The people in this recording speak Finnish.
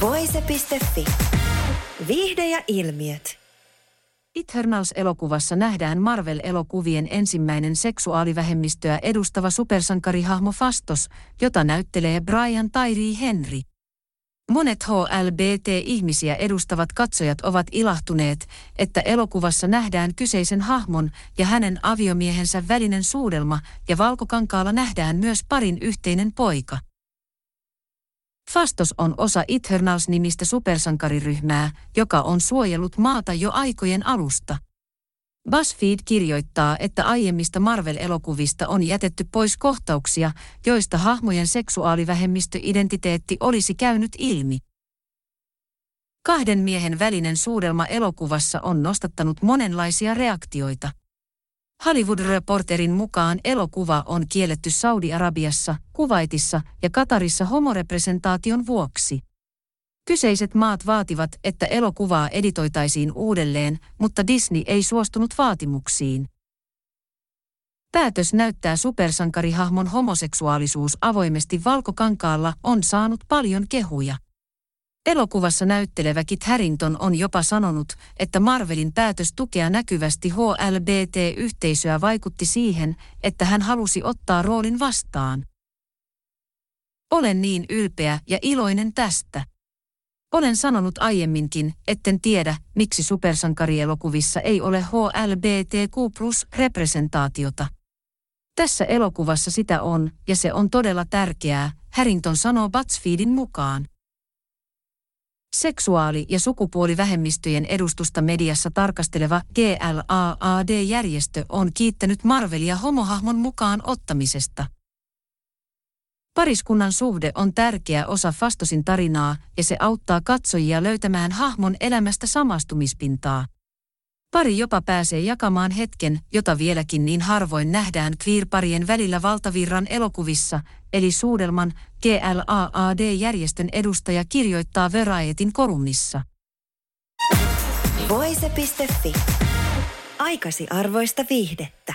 Voise.fi. Viihde ja ilmiöt. Eternals-elokuvassa nähdään Marvel-elokuvien ensimmäinen seksuaalivähemmistöä edustava supersankarihahmo Fastos, jota näyttelee Brian Tyree Henry. Monet HLBT-ihmisiä edustavat katsojat ovat ilahtuneet, että elokuvassa nähdään kyseisen hahmon ja hänen aviomiehensä välinen suudelma ja valkokankaalla nähdään myös parin yhteinen poika. Fastos on osa Eternals-nimistä supersankariryhmää, joka on suojellut maata jo aikojen alusta. BuzzFeed kirjoittaa, että aiemmista Marvel-elokuvista on jätetty pois kohtauksia, joista hahmojen seksuaalivähemmistöidentiteetti olisi käynyt ilmi. Kahden miehen välinen suudelma elokuvassa on nostattanut monenlaisia reaktioita. Hollywood-reporterin mukaan elokuva on kielletty Saudi-Arabiassa, Kuwaitissa ja Katarissa homorepresentaation vuoksi. Kyseiset maat vaativat, että elokuvaa editoitaisiin uudelleen, mutta Disney ei suostunut vaatimuksiin. Päätös näyttää supersankarihahmon homoseksuaalisuus avoimesti valkokankaalla on saanut paljon kehuja. Elokuvassa näyttelevä Kit Harrington on jopa sanonut, että Marvelin päätös tukea näkyvästi HLBT-yhteisöä vaikutti siihen, että hän halusi ottaa roolin vastaan. Olen niin ylpeä ja iloinen tästä. Olen sanonut aiemminkin, etten tiedä, miksi supersankarielokuvissa ei ole HLBTQ plus representaatiota. Tässä elokuvassa sitä on, ja se on todella tärkeää, Harrington sanoo BuzzFeedin mukaan. Seksuaali- ja sukupuolivähemmistöjen edustusta mediassa tarkasteleva GLAAD-järjestö on kiittänyt Marvelia homohahmon mukaan ottamisesta. Pariskunnan suhde on tärkeä osa Fastosin tarinaa ja se auttaa katsojia löytämään hahmon elämästä samastumispintaa. Pari jopa pääsee jakamaan hetken, jota vieläkin niin harvoin nähdään queer-parien välillä valtavirran elokuvissa, eli suudelman GLAAD-järjestön edustaja kirjoittaa Verietin kolumnissa. Voise.fi. Aikasi arvoista viihdettä.